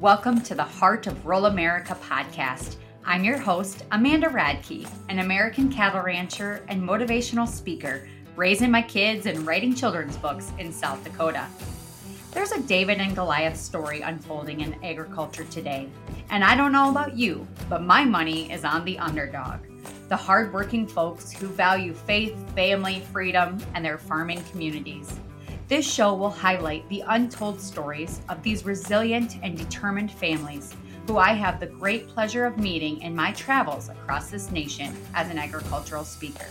Welcome to the Heart of Rural America podcast. I'm your host, Amanda Radke, an American cattle rancher and motivational speaker, raising my kids and writing children's books in South Dakota. There's a David and Goliath story unfolding in agriculture today. And I don't know about you, but my money is on the underdog the hardworking folks who value faith, family, freedom, and their farming communities. This show will highlight the untold stories of these resilient and determined families who I have the great pleasure of meeting in my travels across this nation as an agricultural speaker.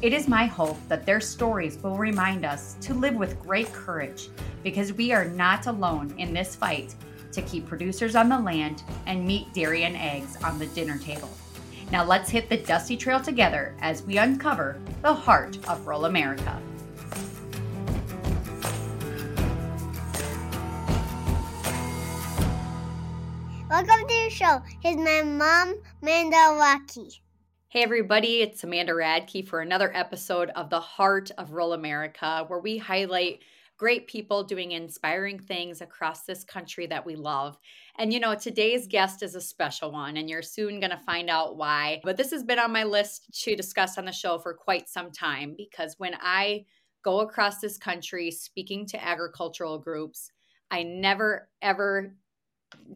It is my hope that their stories will remind us to live with great courage because we are not alone in this fight to keep producers on the land and meat, dairy, and eggs on the dinner table. Now let's hit the dusty trail together as we uncover the heart of rural America. Welcome to the show. Here's my mom, Amanda Radke. Hey, everybody, it's Amanda Radke for another episode of The Heart of Rural America, where we highlight great people doing inspiring things across this country that we love. And you know, today's guest is a special one, and you're soon going to find out why. But this has been on my list to discuss on the show for quite some time because when I go across this country speaking to agricultural groups, I never ever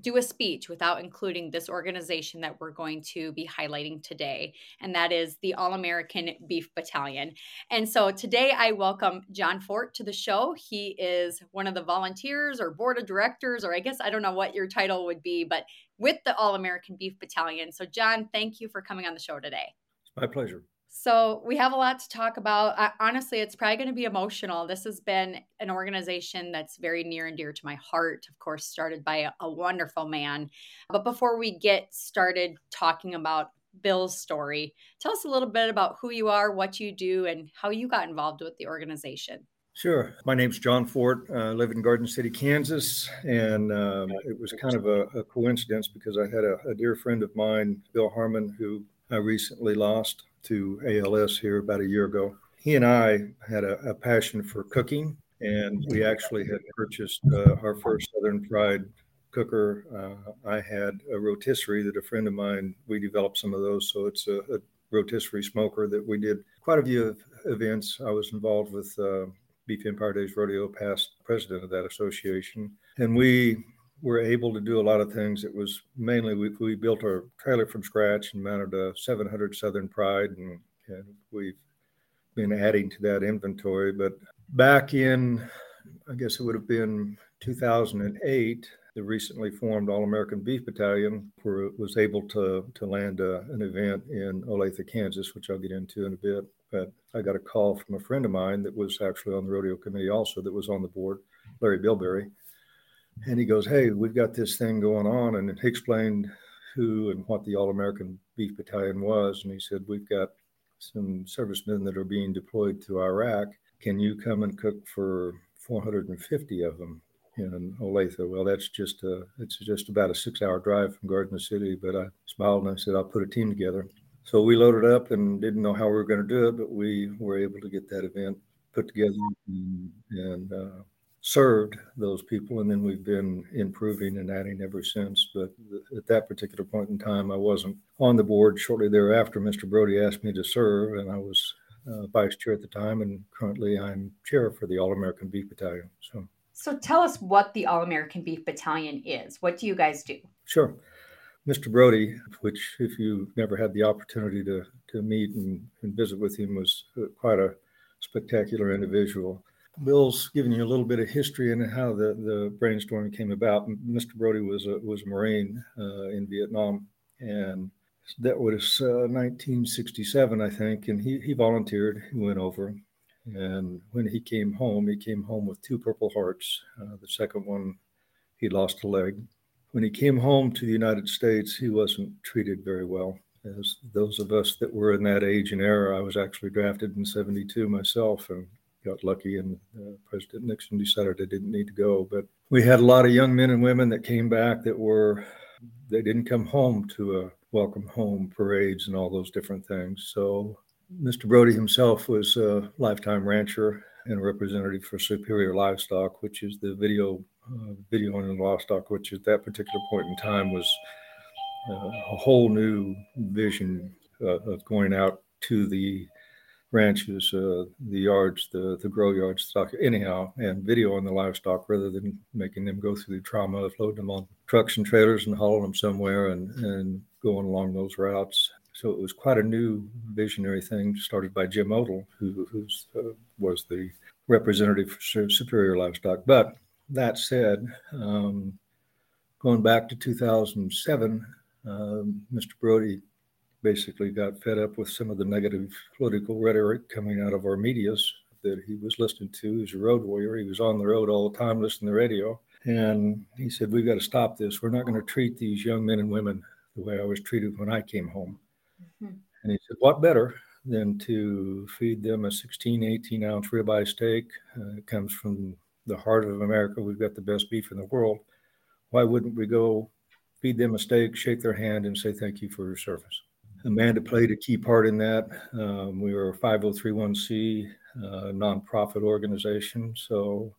do a speech without including this organization that we're going to be highlighting today, and that is the All American Beef Battalion. And so today I welcome Jon Fort to the show. He is one of the volunteers or board of directors, or I guess I don't know what your title would be, but with the All American Beef Battalion. So, Jon, thank you for coming on the show today. It's my pleasure. So, we have a lot to talk about. Uh, honestly, it's probably going to be emotional. This has been an organization that's very near and dear to my heart, of course, started by a, a wonderful man. But before we get started talking about Bill's story, tell us a little bit about who you are, what you do, and how you got involved with the organization. Sure. My name's Jon Fort. I live in Garden City, Kansas. And um, it was kind of a, a, coincidence because I had a, a dear friend of mine, Bill Harmon, who I recently lost to ALS here about a year ago. He and I had a, a passion for cooking, and we actually had purchased uh, our first Southern Pride cooker. Uh, I had a rotisserie that a friend of mine, we developed some of those. So it's a, a rotisserie smoker that we did quite a few events. I was involved with uh, Beef Empire Days Rodeo, past president of that association. And we were able to do a lot of things. It was mainly we, we built our trailer from scratch and mounted a 700 Southern Pride, and, and we've been adding to that inventory. But back in, I guess it would have been 2008, the recently formed All American Beef Battalion were, was able to to land a, an event in Olathe, Kansas, which I'll get into in a bit. But I got a call from a friend of mine that was actually on the rodeo committee, also that was on the board, Larry Bilberry and he goes, Hey, we've got this thing going on. And he explained who and what the All American Beef Battalion was. And he said, We've got some servicemen that are being deployed to Iraq. Can you come and cook for 450 of them in Olathe? Well, that's just a, it's just about a six hour drive from Garden City. But I smiled and I said, I'll put a team together. So we loaded up and didn't know how we were going to do it, but we were able to get that event put together and, and uh, served those people, and then we've been improving and adding ever since. But at that particular point in time, I wasn't on the board. Shortly thereafter, Mr. Broadie asked me to serve, and I was uh, vice chair at the time, and currently I'm chair for the All American Beef Battalion. So, so tell us what the All American Beef Battalion is. What do you guys do? Sure. Mr. Broadie, which if you never had the opportunity to, to meet and, and visit with him, was uh, quite a spectacular individual. Bill's given you a little bit of history and how the, the brainstorming came about. Mr. Broadie was a, was a Marine uh, in Vietnam, and that was uh, 1967, I think. And he, he volunteered, he went over. And when he came home, he came home with two Purple Hearts. Uh, the second one, he lost a leg. When he came home to the United States, he wasn't treated very well. As those of us that were in that age and era, I was actually drafted in 72 myself and got lucky and uh, President Nixon decided they didn't need to go. But we had a lot of young men and women that came back that were, they didn't come home to a welcome home parades and all those different things. So Mr. Broadie himself was a lifetime rancher and representative for Superior Livestock, which is the video uh, video the livestock, which at that particular point in time was uh, a whole new vision uh, of going out to the ranches, uh, the yards, the the grow yards, stock anyhow, and video on the livestock rather than making them go through the trauma of loading them on trucks and trailers and hauling them somewhere and and going along those routes. So it was quite a new visionary thing started by Jim Odle, who who's, uh, was the representative for Superior Livestock. But that said, um, going back to 2007, um, Mr. Broadie basically got fed up with some of the negative political rhetoric coming out of our medias that he was listening to. He's a road warrior. He was on the road all the time listening to the radio. And he said, We've got to stop this. We're not going to treat these young men and women the way I was treated when I came home. Mm-hmm. And he said, What better than to feed them a 16, 18 ounce ribeye steak? Uh, it comes from the heart of America. We've got the best beef in the world. Why wouldn't we go feed them a steak, shake their hand, and say thank you for your service? Amanda played a key part in that. Um, we were a 501c uh, nonprofit organization. So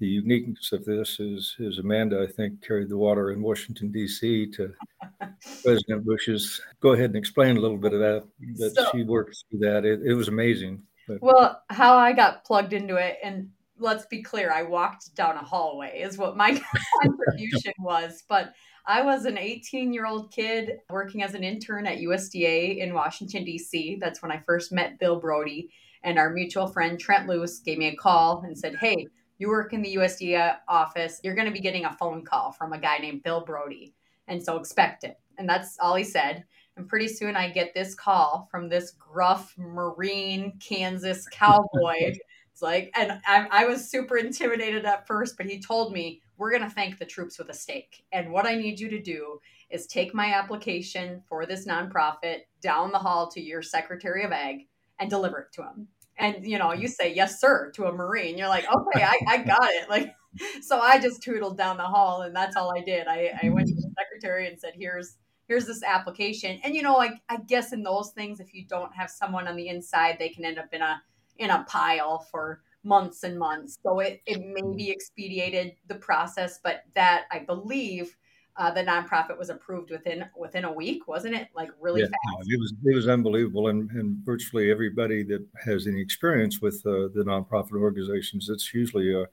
the uniqueness of this is, is Amanda, I think, carried the water in Washington, D.C. to President Bush's. Go ahead and explain a little bit of that, that so, she worked through that. It, it was amazing. But. Well, how I got plugged into it, and let's be clear, I walked down a hallway, is what my contribution was. But I was an 18 year old kid working as an intern at USDA in Washington, D.C. That's when I first met Bill Broadie. And our mutual friend Trent Lewis gave me a call and said, Hey, you work in the USDA office. You're going to be getting a phone call from a guy named Bill Broadie. And so expect it. And that's all he said. And pretty soon I get this call from this gruff Marine Kansas cowboy. It's like, and I, I was super intimidated at first, but he told me, we're going to thank the troops with a steak. And what I need you to do is take my application for this nonprofit down the hall to your Secretary of Ag and deliver it to him. And you know, you say yes, sir, to a Marine. You're like, okay, I, I got it. Like, so I just tootled down the hall, and that's all I did. I, I went to the secretary and said, here's here's this application. And you know, I, I guess in those things, if you don't have someone on the inside, they can end up in a in a pile for months and months. So it, it maybe expedited the process, but that I believe uh, the nonprofit was approved within within a week, wasn't it? Like really yeah, fast. it was it was unbelievable, and, and virtually everybody that has any experience with uh, the nonprofit organizations, it's usually uh,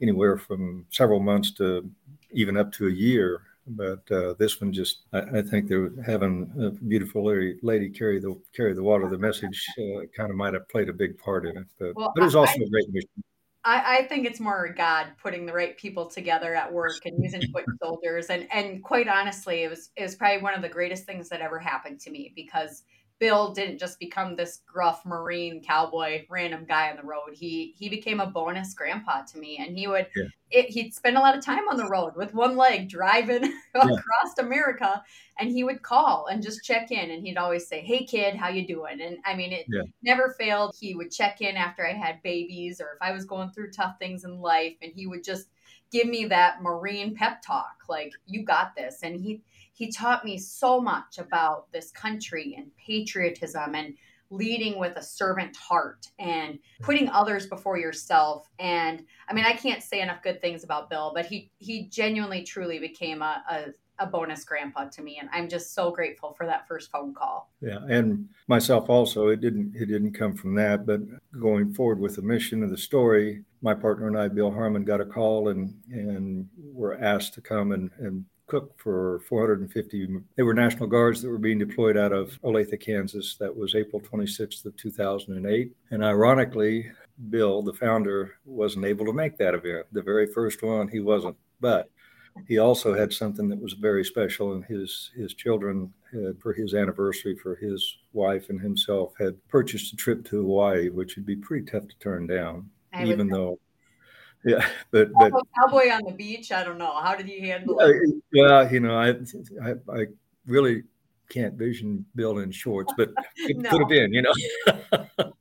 anywhere from several months to even up to a year but uh, this one just I, I, think they're having a beautiful lady, carry the carry the water. The message uh, kind of might have played a big part in it, but, well, but it was also I, a great mission. I, I, think it's more God putting the right people together at work and using foot soldiers, and and quite honestly, it was it was probably one of the greatest things that ever happened to me because Bill didn't just become this gruff Marine cowboy, random guy on the road. He he became a bonus grandpa to me, and he would yeah. it, he'd spend a lot of time on the road with one leg driving yeah. across America, and he would call and just check in, and he'd always say, "Hey kid, how you doing?" And I mean, it yeah. never failed. He would check in after I had babies or if I was going through tough things in life, and he would just give me that Marine pep talk, like "You got this," and he he taught me so much about this country and patriotism and leading with a servant heart and putting others before yourself. And i mean i can't say enough good things about bill but he he genuinely truly became a, a, a bonus grandpa to me. And i'm just so grateful for that first phone call. Yeah and myself also it didn't it didn't come from that but going forward with the mission of the story my partner and i bill harmon got a call and and were asked to come and, and cook for 450. They were National Guards that were being deployed out of Olathe, Kansas. That was April 26th of 2008. And ironically, Bill, the founder, wasn't able to make that event. The very first one, he wasn't. But he also had something that was very special, and his his children had, for his anniversary for his wife and himself had purchased a trip to Hawaii, which would be pretty tough to turn down, I even though yeah, but but cowboy on the beach. I don't know. How did he handle it? Yeah, you know, I I, I really can't vision Bill in shorts, but it no. could have been, you know.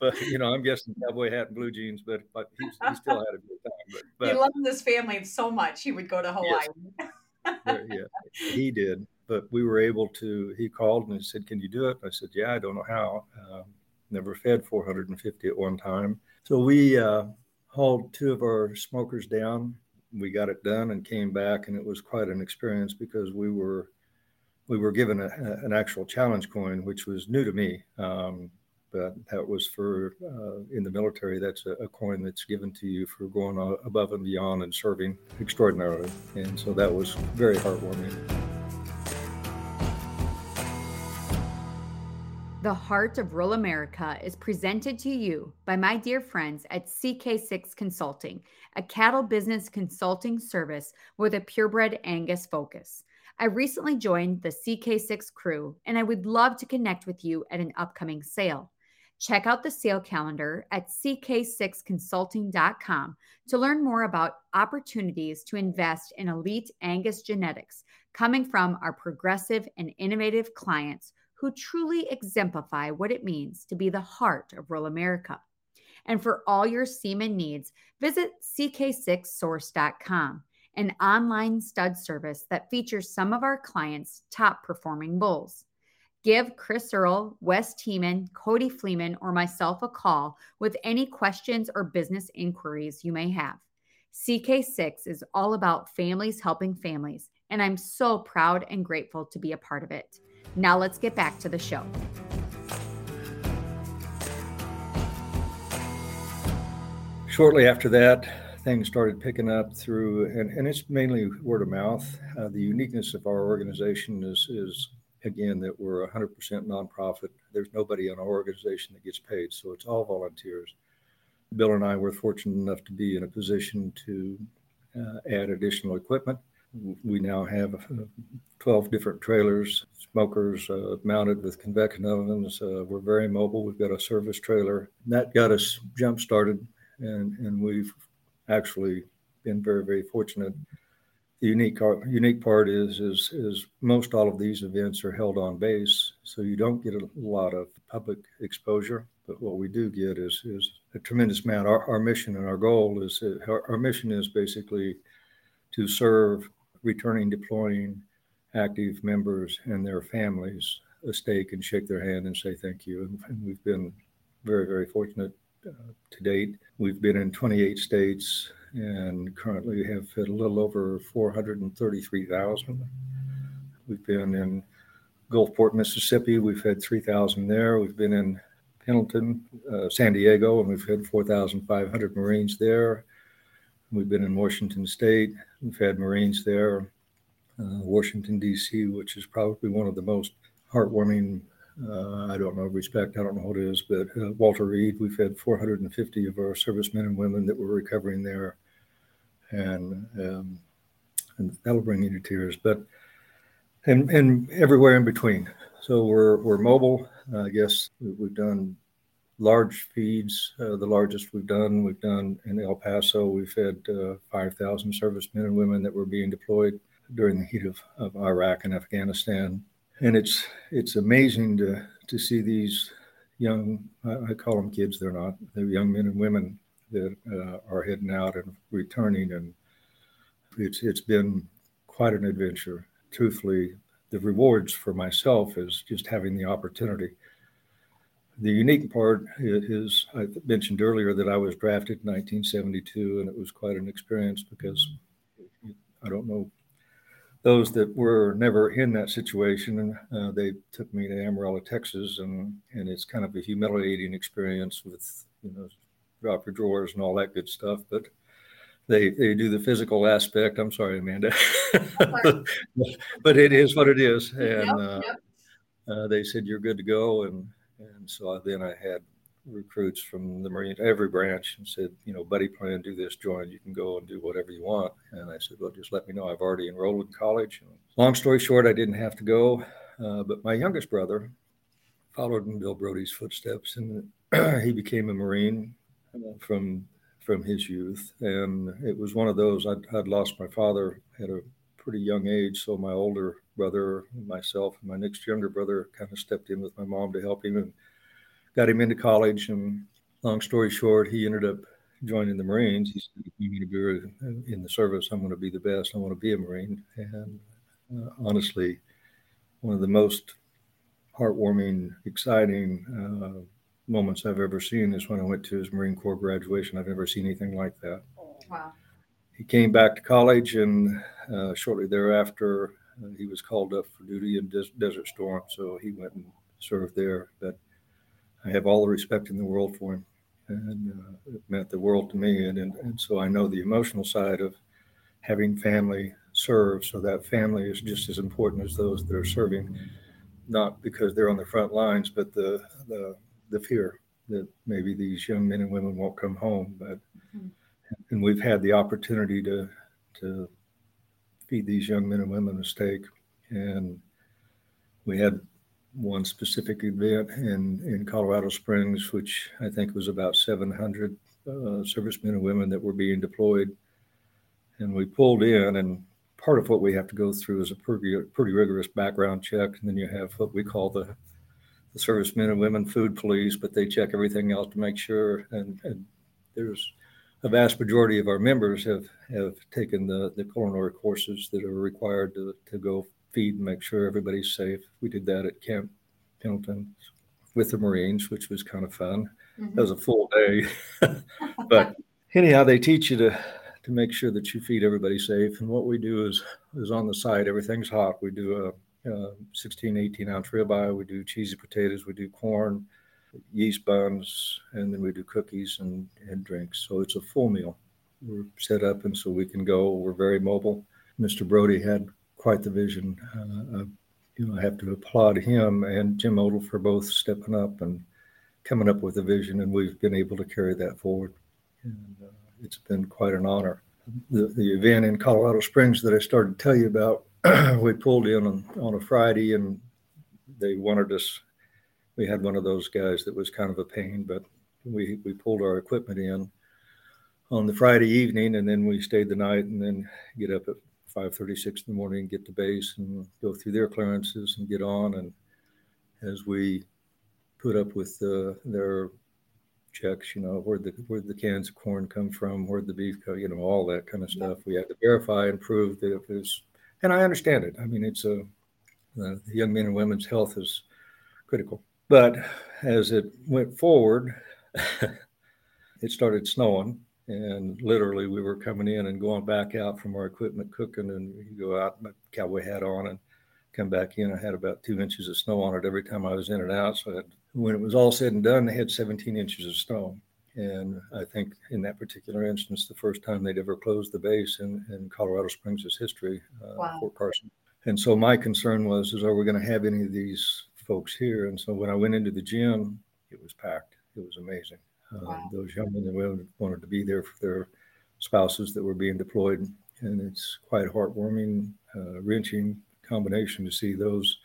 but you know, I'm guessing cowboy hat and blue jeans, but but he, he still had a good time. But, but he loved this family so much he would go to Hawaii. Yes. yeah, he did. But we were able to. He called and he said, "Can you do it?" I said, "Yeah, I don't know how. Um, never fed 450 at one time." So we uh, hauled two of our smokers down, we got it done and came back, and it was quite an experience because we were we were given a, an actual challenge coin, which was new to me. Um, but that was for uh, in the military. That's a, a, coin that's given to you for going above and beyond and serving extraordinarily. And so that was very heartwarming. The Heart of Rural America is presented to you by my dear friends at CK6 Consulting, a cattle business consulting service with a purebred Angus focus. I recently joined the CK6 crew and I would love to connect with you at an upcoming sale. Check out the sale calendar at ck6consulting.com to learn more about opportunities to invest in elite Angus genetics coming from our progressive and innovative clients who truly exemplify what it means to be the heart of rural America. And for all your semen needs, visit ck6source.com, an online stud service that features some of our clients' top performing bulls. Give Chris Earl, Wes Teeman, Cody Fleeman, or myself a call with any questions or business inquiries you may have. CK6 is all about families helping families, and I'm so proud and grateful to be a part of it. Now let's get back to the show. Shortly after that, things started picking up through, and, and it's mainly word of mouth. Uh, the uniqueness of our organization is, is again, that we're 100% nonprofit. There's nobody in our organization that gets paid, so it's all volunteers. Bill and I were fortunate enough to be in a position to uh, add additional equipment we now have uh, 12 different trailers, smokers uh, mounted with convection ovens. Uh, we're very mobile. We've got a service trailer. That got us jump started, and, and we've actually been very, very fortunate. The unique unique part is, is is most all of these events are held on base, so you don't get a lot of public exposure. But what we do get is is a tremendous amount. Our, our mission and our goal is our, our mission is basically to serve returning deploying active members and their families a steak and shake their hand and say thank you. And, we've been very, very fortunate uh, to date. We've been in 28 states and currently have had a little over 433,000. We've been in Gulfport, Mississippi. We've had 3,000 there. We've been in Pendleton, uh, San Diego, and we've had 4,500 Marines there. We've been in Washington State. We've had Marines there. Uh, Washington, D.C., which is probably one of the most heartwarming, uh, I don't know, respect, I don't know what it is, but uh, Walter Reed, we've had 450 of our servicemen and women that were recovering there. And, um, and that'll bring you to tears, but and, and everywhere in between. So we're, we're mobile. I guess we've done large feeds, uh, the largest we've done. We've done in El Paso, we've had uh, 5,000 servicemen and women that were being deployed during the heat of, of Iraq and Afghanistan. And it's it's amazing to, to see these young, I, I call them kids, they're not, they're young men and women that uh, are heading out and returning. And it's it's been quite an adventure. Truthfully, the rewards for myself is just having the opportunity the unique part is I mentioned earlier that I was drafted in 1972, and it was quite an experience because I don't know those that were never in that situation. Uh, they took me to Amarillo, Texas, and and it's kind of a humiliating experience with you know drop your drawers and all that good stuff, but. They, they do the physical aspect. I'm sorry, Amanda, but it is what it is. And uh. Uh, they said you're good to go, and and so then I had recruits from the Marine, every branch, and said, you know, buddy plan, do this, join. You can go and do whatever you want. And I said, well, just let me know. I've already enrolled in college. Long story short, I didn't have to go. Uh, but my youngest brother followed in Bill Broadie's footsteps, and he became a Marine from from his youth. And it was one of those. I'd, I'd lost my father at a pretty young age, so my older brother, myself, and my next younger brother kind of stepped in with my mom to help him and got him into college. And long story short, he ended up joining the Marines. He said, if you need to be in the service, I'm going to be the best. I want to be a Marine. And uh, honestly, one of the most heartwarming, exciting uh, moments I've ever seen is when I went to his Marine Corps graduation. I've never seen anything like that. Wow. he came back to college, and uh, shortly thereafter, he was called up for duty in Des- Desert Storm. So he went and served there. But I have all the respect in the world for him, and uh, it meant the world to me. And, and and so I know the emotional side of having family serve. So that family is just as important as those that are serving, not because they're on the front lines, but the the the fear that maybe these young men and women won't come home. But mm-hmm. and we've had the opportunity to to feed these young men and women a steak, and we had one specific event in in Colorado Springs, which I think was about 700 uh, servicemen and women that were being deployed, and we pulled in and. Part of what we have to go through is a pretty, pretty rigorous background check, and then you have what we call the the servicemen and women food police, but they check everything else to make sure. And, and there's a vast majority of our members have have taken the the culinary courses that are required to to go feed and make sure everybody's safe. We did that at Camp Pendleton with the Marines, which was kind of fun. Mm-hmm. That was a full day, but anyhow, they teach you to to make sure that you feed everybody safe. And what we do is is on the side, everything's hot. We do a uh, 16, 18 ounce ribeye. We do cheesy potatoes. We do corn, yeast buns, and then we do cookies and, and drinks. So it's a full meal. We're set up, and so we can go. We're very mobile. Mr. Broadie had quite the vision. Uh, I, you know, I have to applaud him and Jim Odle for both stepping up and coming up with a vision, and we've been able to carry that forward. And uh, it's been quite an honor. The, the event in Colorado Springs that I started to tell you about we pulled in on, on a Friday and they wanted us. We had one of those guys that was kind of a pain, but we, we pulled our equipment in on the Friday evening and then we stayed the night and then get up at 5:36 in the morning get to base and go through their clearances and get on. And as we put up with uh, their checks, you know, where the where the cans of corn come from, where the beef come, you know, all that kind of stuff. We had to verify and prove that it was and I understand it. I mean, it's a the young men and women's health is critical. But as it went forward, it started snowing, and literally we were coming in and going back out from our equipment cooking, and you go out, my cowboy hat on, and come back in. I had about two inches of snow on it every time I was in and out. So had, when it was all said and done, they had 17 inches of snow. And I think in that particular instance, the first time they'd ever closed the base in, in Colorado Springs' history, uh, wow. Fort Carson. And so my concern was, is are we going to have any of these folks here? And so when I went into the gym, it was packed. It was amazing. Wow. Those young men and women wanted to be there for their spouses that were being deployed. And it's quite heartwarming, uh, wrenching combination to see those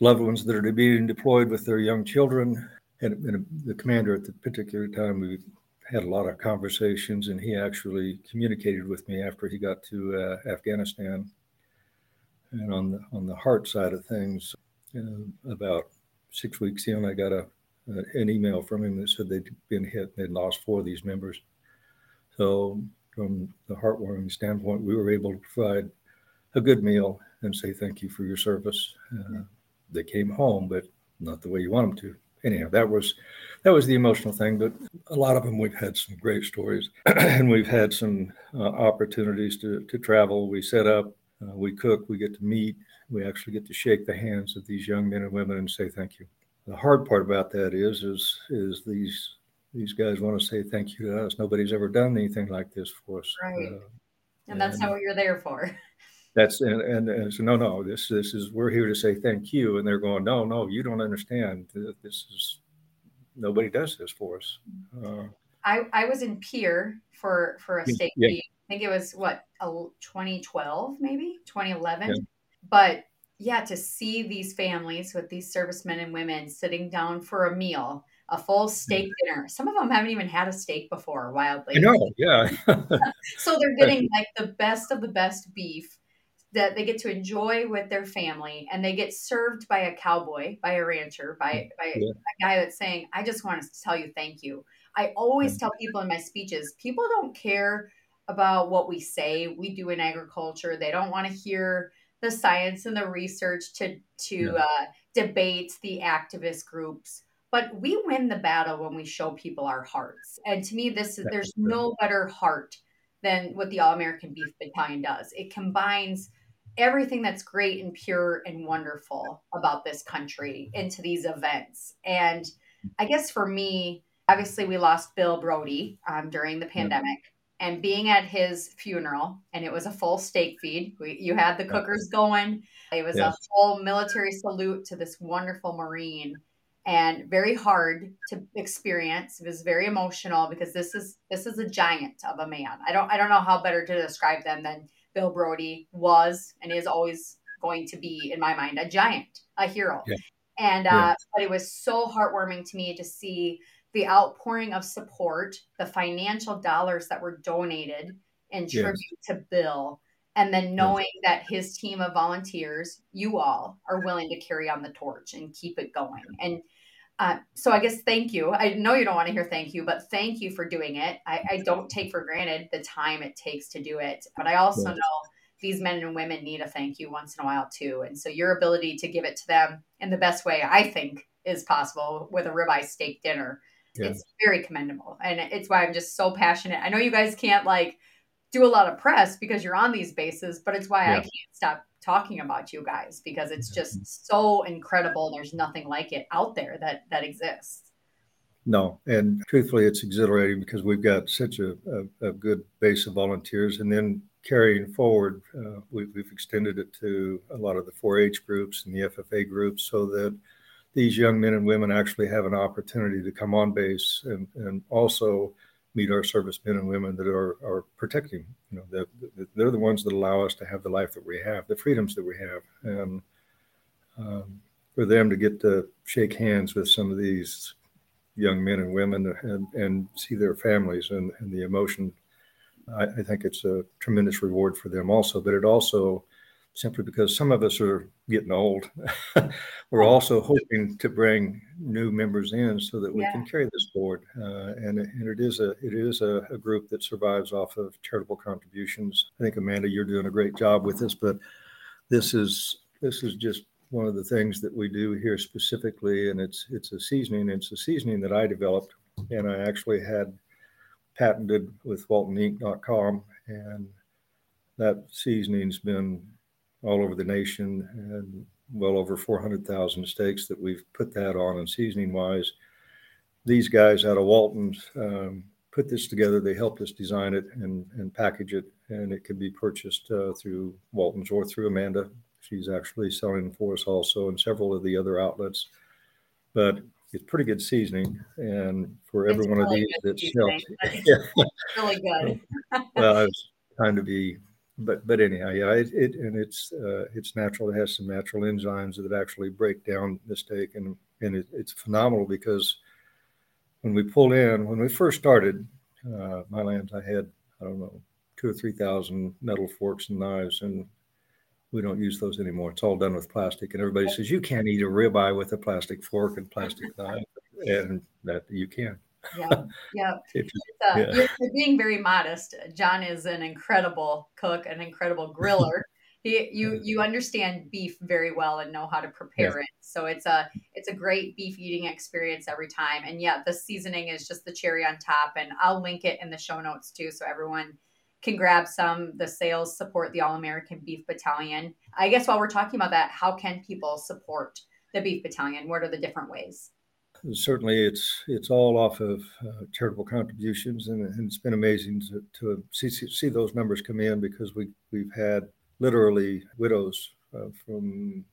loved ones that are being deployed with their young children and, and the commander at the particular time, we had a lot of conversations, and he actually communicated with me after he got to uh, Afghanistan. And on the on the heart side of things, uh, about six weeks in, I got a an email from him that said they'd been hit and they'd lost four of these members. So, from the heartwarming standpoint, we were able to provide a good meal and say thank you for your service. Uh, they came home, but not the way you want them to anyhow, that was that was the emotional thing. But a lot of them, we've had some great stories, and we've had some uh, opportunities to to travel. We set up, uh, we cook, we get to meet, we actually get to shake the hands of these young men and women and say thank you. The hard part about that is is is these these guys want to say thank you to us. Nobody's ever done anything like this for us. Right. Uh, and that's and, not what you're there for. that's and, and, and so no no this this is we're here to say thank you and they're going no no you don't understand this is nobody does this for us uh, i i was in Pierre for for a state yeah. i think it was what 2012 maybe 2011 yeah. but yeah to see these families with these servicemen and women sitting down for a meal a full steak dinner. Some of them haven't even had a steak before, wildly. I know, yeah. so they're getting like the best of the best beef that they get to enjoy with their family and they get served by a cowboy by a rancher by, mm, by yeah. a guy that's saying i just want to tell you thank you i always tell people in my speeches people don't care about what we say we do in agriculture they don't want to hear the science and the research to to yeah. uh, debate the activist groups but we win the battle when we show people our hearts and to me this is there's no better heart than what the All American Beef Battalion does. It combines everything that's great and pure and wonderful about this country into these events. And I guess for me, obviously, we lost Bill Broadie um, during the pandemic. And being at his funeral, and it was a full steak feed. We, you had the cookers going. It was yes. a full military salute to this wonderful Marine and very hard to experience. It was very emotional because this is this is a giant of a man. I don't I don't know how better to describe them than Bill Broadie was and is always going to be in my mind a giant, a hero. Yeah. And uh, yeah. but it was so heartwarming to me to see the outpouring of support, the financial dollars that were donated in tribute yes. to Bill and then knowing that his team of volunteers you all are willing to carry on the torch and keep it going. And uh, so i guess thank you. I know you don't want to hear thank you but thank you for doing it. I, I don't take for granted the time it takes to do it but i also know these men and women need a thank you once in a while too and so your ability to give it to them in the best way i think is possible with a ribeye steak dinner yeah. it's very commendable and it's why i'm just so passionate i know you guys can't like do a lot of press because you're on these bases, but it's why yeah. I can't stop talking about you guys because it's just so incredible. There's nothing like it out there that that exists. No, and truthfully, it's exhilarating because we've got such a, a, a good base of volunteers, and then carrying forward, uh, we, we've extended it to a lot of the 4-H groups and the FFA groups, so that these young men and women actually have an opportunity to come on base and, and also meet our servicemen and women that are, are protecting. You know, the, the, they're the ones that allow us to have the life that we have, the freedoms that we have, and um, for them to get to shake hands with some of these young men and women and, and see their families and, and the emotion, I, I think it's a tremendous reward for them also. But it also simply because some of us are getting old. We're also hoping to bring new members in so that we yeah. can carry this board. Uh, and, and it is a it is a, a, group that survives off of charitable contributions. I think Amanda, you're doing a great job with this, but this is this is just one of the things that we do here specifically, and it's it's a seasoning. It's a seasoning that I developed, and I actually had patented with WaltonInc.com, and that seasoning's been all over the nation and well over 400,000 steaks that we've put that on and seasoning wise. These guys out of Walton's um, put this together. They helped us design it and, and package it, and it can be purchased uh, through Walton's or through Amanda. She's actually selling for us also in several of the other outlets. But it's pretty good seasoning, and for every it's one really of these that's helped, yeah. really good. well, it's time to be but but anyhow, yeah, it, it and it's uh, it's natural. It has some natural enzymes that actually break down the steak, and and it, it's phenomenal because when we pull in, when we first started, uh, my lands, I had I don't know two or three thousand metal forks and knives, and we don't use those anymore. It's all done with plastic, and everybody says you can't eat a ribeye with a plastic fork and plastic knife, and that you can yeah, yeah. Uh, yeah. You're, you're, being very modest. Jon is an incredible cook, an incredible griller. he, you you understand beef very well and know how to prepare yeah. it. So it's a it's a great beef eating experience every time. And yeah, the seasoning is just the cherry on top. And I'll link it in the show notes too, so everyone can grab some. The sales support the All American Beef Battalion. I guess while we're talking about that, how can people support the Beef Battalion? What are the different ways? Certainly it's it's all off of uh, charitable contributions, and, and, it's been amazing to, to see, see those numbers come in because we we've had literally widows uh, from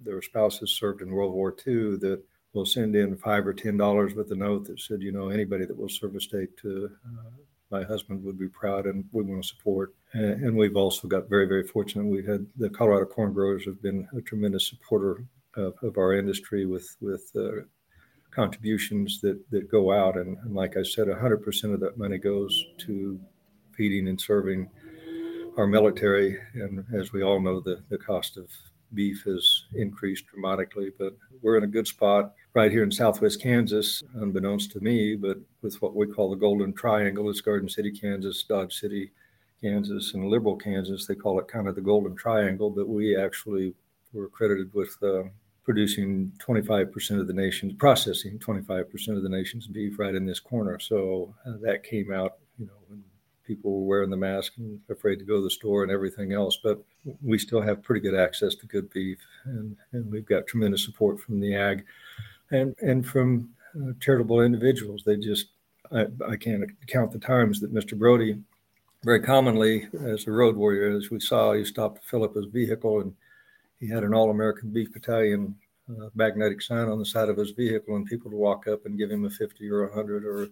their spouses served in World War II that will send in five or ten dollars with a note that said, you know, anybody that will serve a state to uh, my husband would be proud, and we want to support. And, and, we've also got very very fortunate. We've had the Colorado corn growers have been a tremendous supporter of, of our industry with with uh, contributions that that go out, and, and like I said, 100% of that money goes to feeding and serving our military. And as we all know, the the cost of beef has increased dramatically, but we're in a good spot right here in southwest Kansas, unbeknownst to me, but with what we call the Golden Triangle. It's Garden City, Kansas, Dodge City, Kansas, and Liberal, Kansas. They call it kind of the Golden Triangle, but we actually were credited with uh, producing 25% of the nation's processing 25% of the nation's beef right in this corner. So uh, that came out, you know, when people were wearing the mask and afraid to go to the store and everything else. But we still have pretty good access to good beef, and, and we've got tremendous support from the ag and and from uh, charitable individuals. They just I, I can't count the times that Mr. Broadie, very commonly as a road warrior, as we saw, he stopped to fill up his vehicle and he had an All American Beef Battalion uh, magnetic sign on the side of his vehicle, and people would walk up and give him a 50 or a 100 or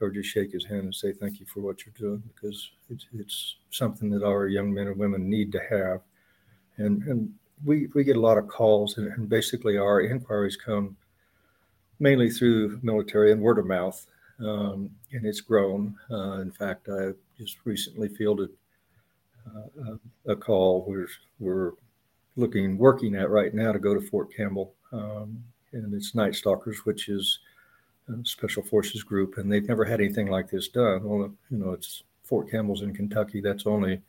or just shake his hand and say thank you for what you're doing because it's, it's something that our young men and women need to have. And, and we, we get a lot of calls, and, and basically our inquiries come mainly through military and word of mouth. Um, and it's grown. Uh, in fact, I just recently fielded uh, a call where we're looking, working at right now to go to Fort Campbell. Um, and it's Night Stalkers, which is a special forces group, and they've never had anything like this done. Well, you know, it's Fort Campbell's in Kentucky. That's only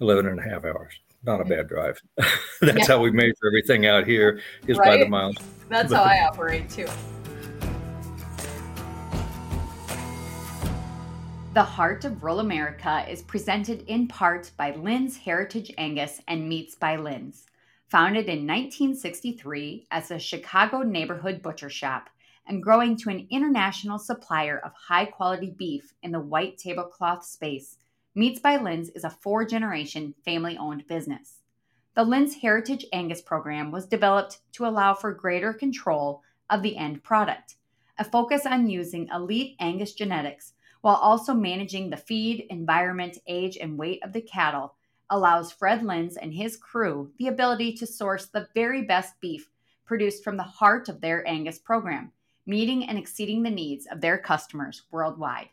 11 and a half hours. Not a bad drive. That's yeah. how we measure everything out here is right? by the miles. That's how I operate too. The Heart of Rural America is presented in part by Linz Heritage Angus and Meats by Linz. Founded in 1963 as a Chicago neighborhood butcher shop, and growing to an international supplier of high quality beef in the white tablecloth space, Meats by Linz is a four generation family owned business. The Linz Heritage Angus program was developed to allow for greater control of the end product, a focus on using elite Angus genetics while also managing the feed, environment, age, and weight of the cattle allows Fred Linz and his crew the ability to source the very best beef produced from the heart of their Angus program meeting and exceeding the needs of their customers worldwide.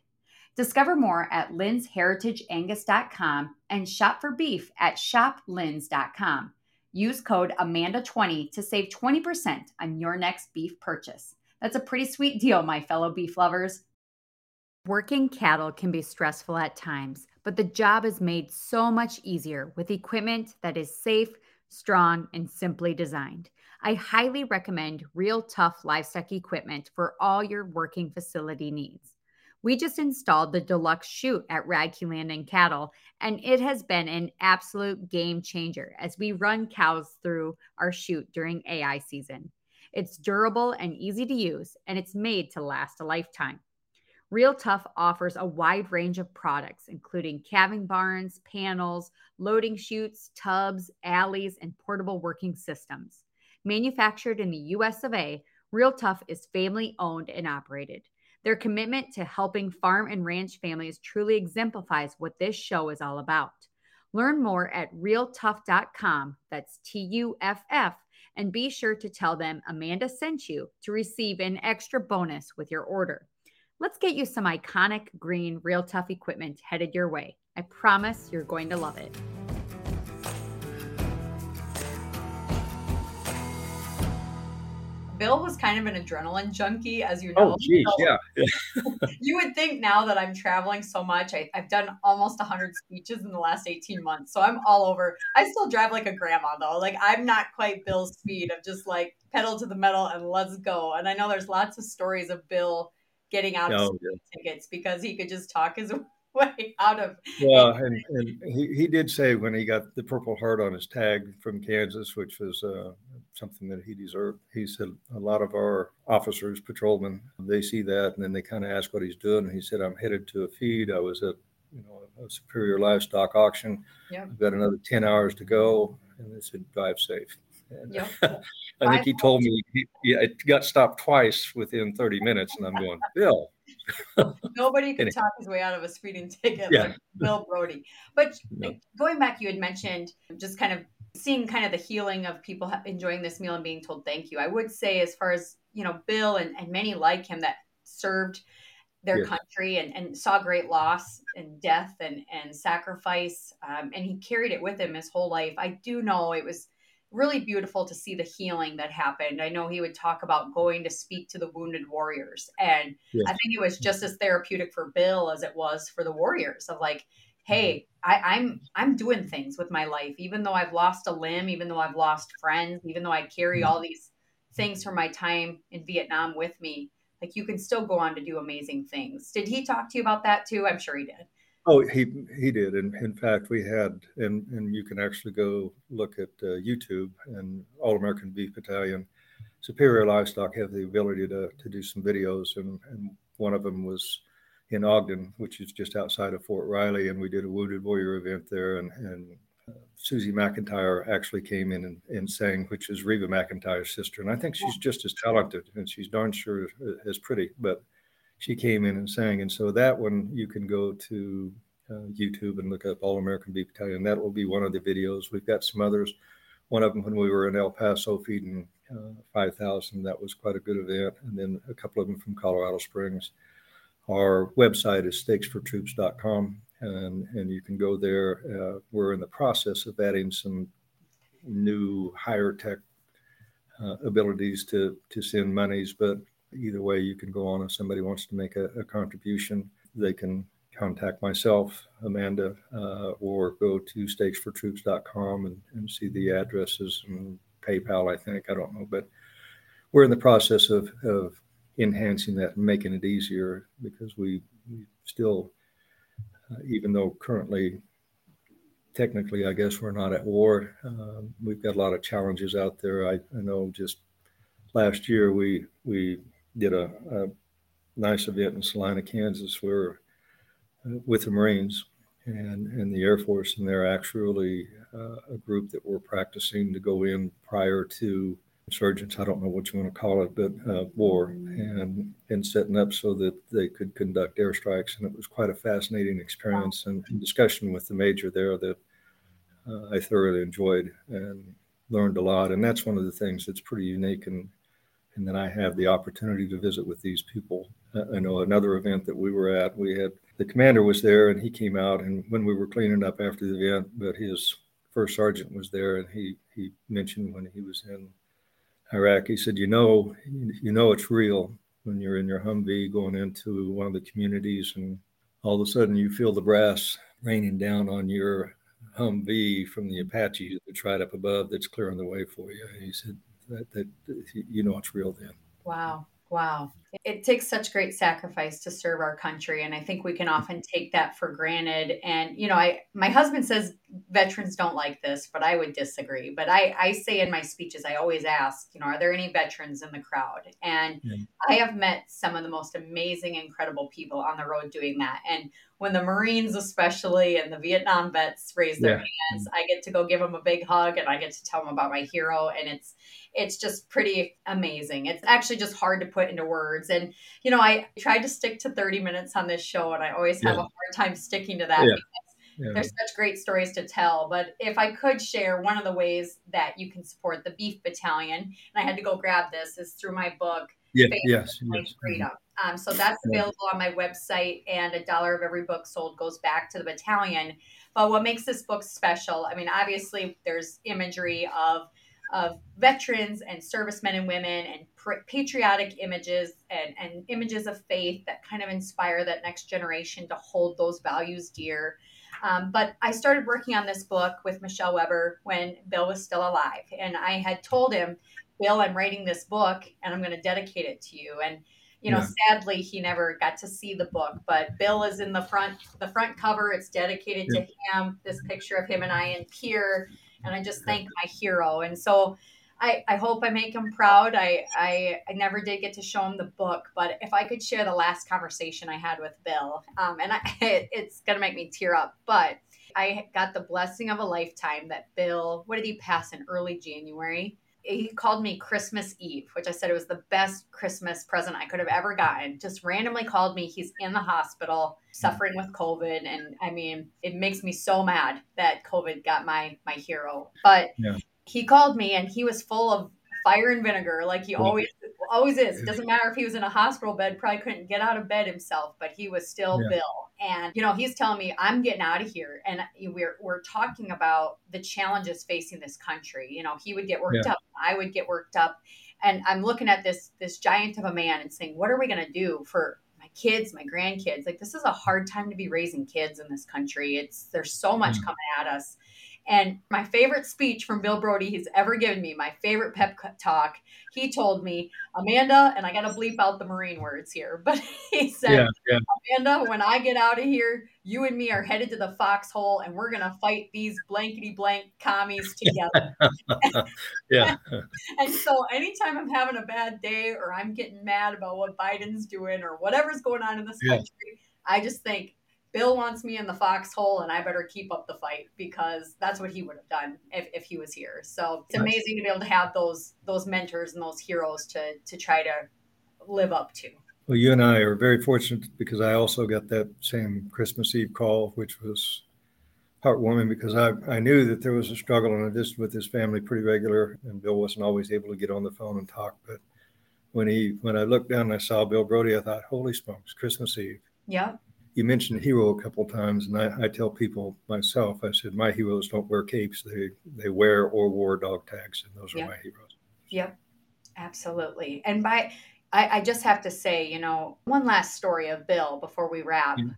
Discover more at linzheritageangus.com and shop for beef at shoplinz.com. Use code AMANDA20 to save 20% on your next beef purchase. That's a pretty sweet deal, my fellow beef lovers. Working cattle can be stressful at times, but the job is made so much easier with equipment that is safe, strong, and simply designed. I highly recommend Real Tuff livestock equipment for all your working facility needs. We just installed the deluxe chute at Radke Land and Cattle, and it has been an absolute game changer as we run cows through our chute during AI season. It's durable and easy to use, and it's made to last a lifetime. Real Tuff offers a wide range of products, including calving barns, panels, loading chutes, tubs, alleys, and portable working systems. Manufactured in the US of A, Real Tuff is family owned and operated. Their commitment to helping farm and ranch families truly exemplifies what this show is all about. Learn more at realtuff.com, that's T U F F, and be sure to tell them Amanda sent you to receive an extra bonus with your order. Let's get you some iconic green Real Tuff equipment headed your way. I promise you're going to love it. Bill was kind of an adrenaline junkie, as you oh, know. Oh, geez, so yeah. you would think now that I'm traveling so much, I, have done almost 100 speeches in the last 18 months. So I'm all over. I still drive like a grandma, though. Like, I'm not quite Bill's speed of just like pedal to the metal and let's go. And I know there's lots of stories of Bill getting out of yeah. tickets because he could just talk his way out of. Yeah, and, and he, he did say when he got the Purple Heart on his tag from Kansas, which was uh, something that he deserved. He said a lot of our officers, patrolmen, they see that and then they kind of ask what he's doing. And he said, "I'm headed to a feed. I was at you know a superior livestock auction. Yeah. I've got another ten hours to go." And they said, "Drive safe." I think he told me he, yeah, it got stopped twice within 30 minutes, and I'm going, Bill. Nobody could talk his way out of a speeding ticket yeah. like Bill Broadie. But going back, you had mentioned just kind of seeing kind of the healing of people enjoying this meal and being told thank you. I would say, as far as you know, Bill and, and many like him that served their yes. country and, and saw great loss and death and and sacrifice, um, and he carried it with him his whole life. I do know it was really beautiful to see the healing that happened. I know he would talk about going to speak to the wounded warriors, and. I think it was just as therapeutic for Bill as it was for the warriors of like, hey, I, I'm I'm doing things with my life, even though I've lost a limb, even though I've lost friends, even though I carry mm-hmm. all these things from my time in Vietnam with me. Like you can still go on to do amazing things. Did he talk to you about that too? I'm sure he did. Oh, he he did, and in fact, we had, and and you can actually go look at uh, YouTube and All American Beef Battalion, Superior Livestock have the ability to to do some videos, and and one of them was in Ogden, which is just outside of Fort Riley, and we did a Wounded Warrior event there, and and uh, Susie McEntire actually came in and, and sang, which is Reba McEntire's sister, and I think she's just as talented, and she's darn sure as pretty, but she came in and sang, and so that one you can go to uh, YouTube and look up All American Beef Battalion. That will be one of the videos. We've got some others. One of them when we were in El Paso feeding uh, 5,000. That was quite a good event. And then a couple of them from Colorado Springs. Our website is steaksfortroops.com, and, and you can go there. Uh, we're in the process of adding some new higher tech uh, abilities to, to send monies, but either way, you can go on if somebody wants to make a, a contribution. They can contact myself, Amanda, uh, or go to steaksfortroops.com and, and see the addresses and PayPal, I think. I don't know, but we're in the process of, of enhancing that and making it easier because we, we still, uh, even though currently, technically, I guess we're not at war, um, we've got a lot of challenges out there. I, I know just last year we we did a, a nice event in Salina, Kansas, where uh, with the Marines and, and the Air Force, and they're actually uh, a group that we're practicing to go in prior to insurgents. I don't know what you want to call it, but uh, war and and setting up so that they could conduct airstrikes. And it was quite a fascinating experience and, and discussion with the major there that uh, I thoroughly enjoyed and learned a lot. And that's one of the things that's pretty unique and and then I have the opportunity to visit with these people. Uh, I know another event that we were at, we had the commander was there and he came out and when we were cleaning up after the event, but his first sergeant was there and he he mentioned when he was in Iraq, he said, you know, you know it's real when you're in your Humvee going into one of the communities and all of a sudden you feel the brass raining down on your Humvee from the Apaches that's right up above that's clearing the way for you. And he said that, that you know it's real then. Wow. Wow. It takes such great sacrifice to serve our country. And I think we can often take that for granted. And, you know, I, my husband says veterans don't like this, but I would disagree. But I, I say in my speeches, I always ask, you know, are there any veterans in the crowd? And yeah. I have met some of the most amazing, incredible people on the road doing that. And when the Marines, especially, and the Vietnam vets raise their yeah. hands, I get to go give them a big hug and I get to tell them about my hero. And it's, it's just pretty amazing. It's actually just hard to put into words. And, you know, I tried to stick to 30 minutes on this show, and I always have yeah. a hard time sticking to that yeah. because yeah. there's such great stories to tell. But if I could share one of the ways that you can support the Beef Battalion, and I had to go grab this, is through my book. Yeah, yes, yes. Freedom. Um, so that's available on my website, and a dollar of every book sold goes back to the battalion. But what makes this book special? I mean, obviously, there's imagery of of veterans and servicemen and women and patriotic images and, and images of faith that kind of inspire that next generation to hold those values dear. Um, but I started working on this book with Michelle Weber when Bill was still alive. And I had told him, Bill, I'm writing this book and I'm going to dedicate it to you. And you know, yeah. sadly, he never got to see the book. But Bill is in the front, the front cover. It's dedicated yeah. to him. This picture of him and I in Pierre and I just thank my hero. And so I, I hope I make him proud. I, I, I never did get to show him the book, but if I could share the last conversation I had with Bill, um, and I, it, it's going to make me tear up, but I got the blessing of a lifetime that Bill, what did he pass in early January? He called me Christmas Eve, which I said it was the best Christmas present I could have ever gotten. Just randomly called me. He's in the hospital suffering with COVID. And I mean, it makes me so mad that COVID got my my hero. But yeah he called me and he was full of fire and vinegar like he always always is. It doesn't matter if he was in a hospital bed probably couldn't get out of bed himself but he was still yeah. bill. And you know he's telling me i'm getting out of here. And we're we're talking about the challenges facing this country. You know he would get worked yeah. up i would get worked up. And i'm looking at this this giant of a man and saying what are we going to do for my kids my grandkids? Like this is a hard time to be raising kids in this country. It's there's so much mm. coming at us And my favorite speech from Bill Broadie he's ever given me, my favorite pep talk, he told me, Amanda, and I got to bleep out the Marine words here, but he said, yeah, yeah. Amanda, when I get out of here, you and me are headed to the foxhole and we're going to fight these blankety blank commies together. yeah. and so anytime I'm having a bad day or I'm getting mad about what Biden's doing or whatever's going on in this yeah. country, I just think, Bill wants me in the foxhole and I better keep up the fight because that's what he would have done if, if he was here. So it's amazing to be able to have those those mentors and those heroes to to try to live up to. Well, you and I are very fortunate because I also got that same Christmas Eve call, which was heartwarming because I, I knew that there was a struggle and I just with his family pretty regular and Bill wasn't always able to get on the phone and talk. But when he when I looked down and I saw Bill Broadie, I thought, holy smokes, Christmas Eve. Yeah you mentioned hero a couple times, and I, I, tell people myself, I said my heroes don't wear capes; they they wear or wore dog tags, and those are my heroes. Yep, absolutely. And by I, I, just have to say, you know, one last story of Bill before we wrap. Mm-hmm.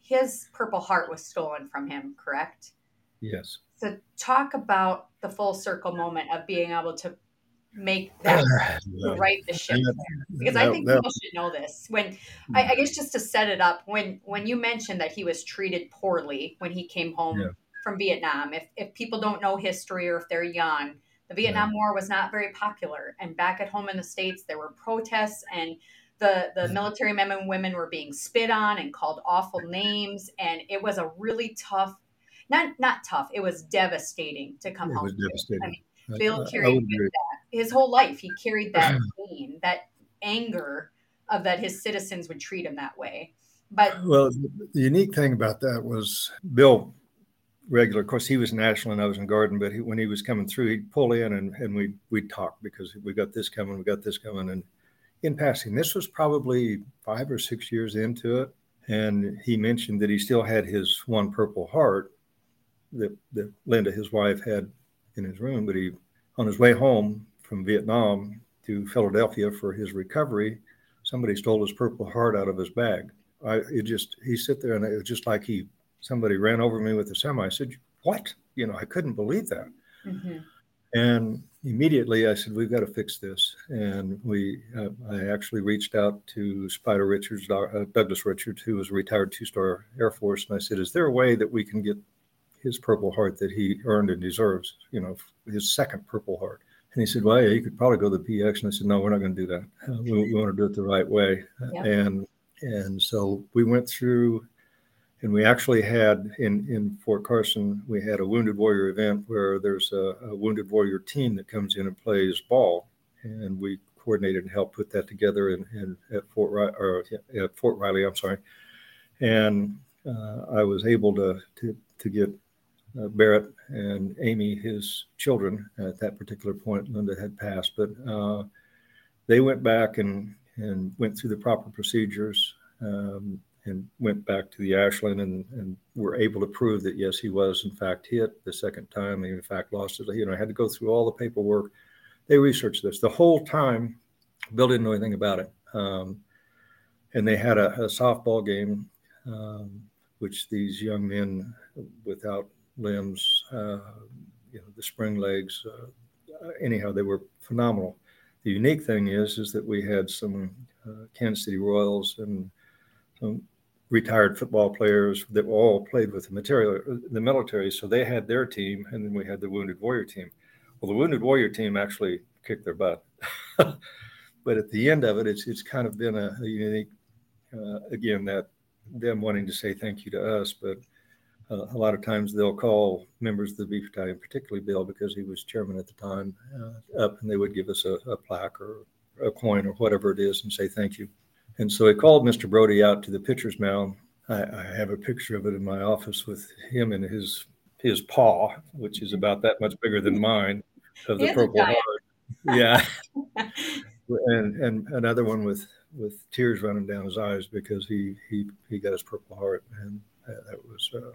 His Purple Heart was stolen from him, correct? Yes. So talk about the full circle moment of being able to make that right the ship because I think people should know this. When I, I, hmm. guess just to set it up, when when you mentioned that he was treated poorly when he came home yeah. from Vietnam, if if people don't know history or if they're young, the Vietnam yeah. War was not very popular, and back at home in the states there were protests and. The, the military men and women were being spit on and called awful names and it was a really tough not not tough it was devastating to come it home was devastating. I mean, Bill carried that his whole life he carried that mm. pain, that anger of that his citizens would treat him that way. But well, the unique thing about that was Bill regular. Of course, he was national and I was in Garden, but he, when he was coming through, he'd pull in and, and we we'd talk because we got this coming, we got this coming, and in passing, this was probably five or six years into it, and he mentioned that he still had his one Purple Heart that that Linda, his wife, had in his room, but he on his way home from Vietnam to Philadelphia for his recovery, somebody stole his Purple Heart out of his bag. I it just he sit there and it was just like he somebody ran over me with a semi. I said, "What?" You know, I couldn't believe that. Mm-hmm. And immediately I said, "We've got to fix this." And we, uh, I actually reached out to Spider Richards, uh, Douglas Richards, who was a retired two-star Air Force, and I said, "Is there a way that we can get his Purple Heart that he earned and deserves? You know, his second Purple Heart." And he said, "Well, yeah, you could probably go to the PX." And I said, "No, we're not going to do that. Uh, we, we, want to do it the right way." Yeah. And and so we went through, and we actually had in in Fort Carson, we had a Wounded Warrior event where there's a, a Wounded Warrior team that comes in and plays ball, and we coordinated and helped put that together in, in at Fort or at Fort Riley. I'm sorry, and uh, I was able to to to get uh, Barrett and Amy, his children, at that particular point, Linda had passed, but uh, they went back and, and went through the proper procedures um, and went back to the Ashland and, and were able to prove that, yes, he was in fact hit the second time. He in fact lost it. You know, I had to go through all the paperwork. They researched this the whole time. Bill didn't know anything about it. Um, and they had a, a softball game, um, which these young men without limbs, uh, you know, the spring legs. Uh, anyhow, they were phenomenal. The unique thing is, is that we had some uh, Kansas City Royals and some retired football players that all played with the material, the military. So they had their team, and then we had the Wounded Warrior team. Well, the Wounded Warrior team actually kicked their butt. but at the end of it, it's it's kind of been a, a unique, uh, again, that them wanting to say thank you to us, but uh, a lot of times they'll call members of the beef battalion, particularly Bill, because he was chairman at the time, uh, up and they would give us a, a, plaque or a coin or whatever it is and say thank you. And so he called Mr. Broadie out to the pitcher's mound. I, I have a picture of it in my office with him and his his paw, which is about that much bigger than mine, of the Purple Heart. Yeah, and and another one with with tears running down his eyes because he he he got his Purple Heart, and that was. Uh,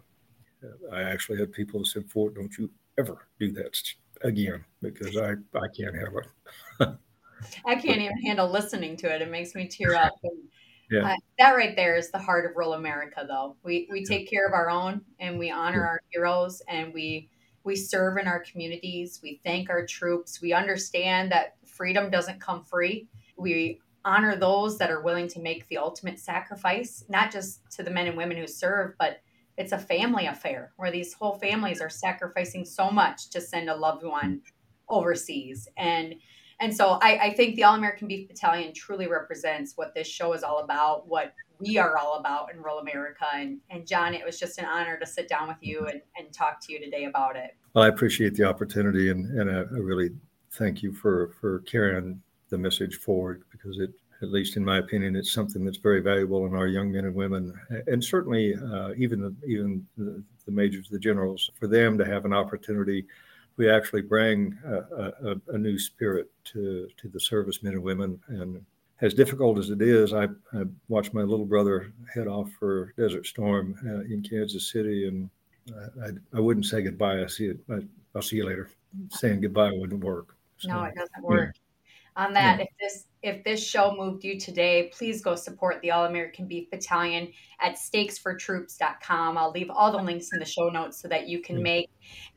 I actually had people that said, "Fort, don't you ever do that again because I I can't have it." I can't even handle listening to it. It makes me tear up. And, yeah. Uh, that right there is the heart of rural America, though. We we take care of our own and we honor yeah. our heroes and we we serve in our communities. We thank our troops. We understand that freedom doesn't come free. We honor those that are willing to make the ultimate sacrifice, not just to the men and women who serve, but it's a family affair where these whole families are sacrificing so much to send a loved one overseas. And and so I, I think the All American Beef Battalion truly represents what this show is all about, what we are all about in rural America. And, and Jon, it was just an honor to sit down with you and, and talk to you today about it. Well, I appreciate the opportunity and, and I, I really thank you for, for carrying the message forward because it, at least in my opinion, it's something that's very valuable in our young men and women, and certainly uh, even the, even the, the, majors, the generals, for them to have an opportunity. We actually bring a, a, a, new spirit to to the servicemen and women, and as difficult as it is, I, I watched my little brother head off for Desert Storm uh, in Kansas City, and I, I, wouldn't say goodbye. I see it. I, will see you later. Saying goodbye wouldn't work. So, no, it doesn't work. Yeah on that. Yeah. If this if this show moved you today, please go support the All American Beef Battalion at steaksfortroops.com. I'll leave all the links in the show notes so that you can make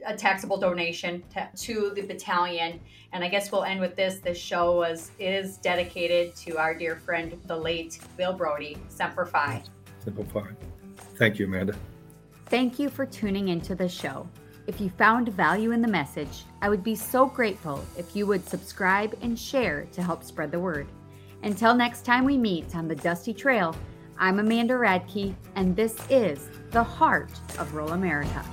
a taxable donation to, to the battalion. And I guess we'll end with this. This show was is dedicated to our dear friend, the late Bill Broadie. Semper Fi. Semper Fi. Thank you, Amanda. Thank you for tuning into the show. If you found value in the message, I would be so grateful if you would subscribe and share to help spread the word. Until next time we meet on the Dusty Trail, I'm Amanda Radke, and this is the heart of rural America.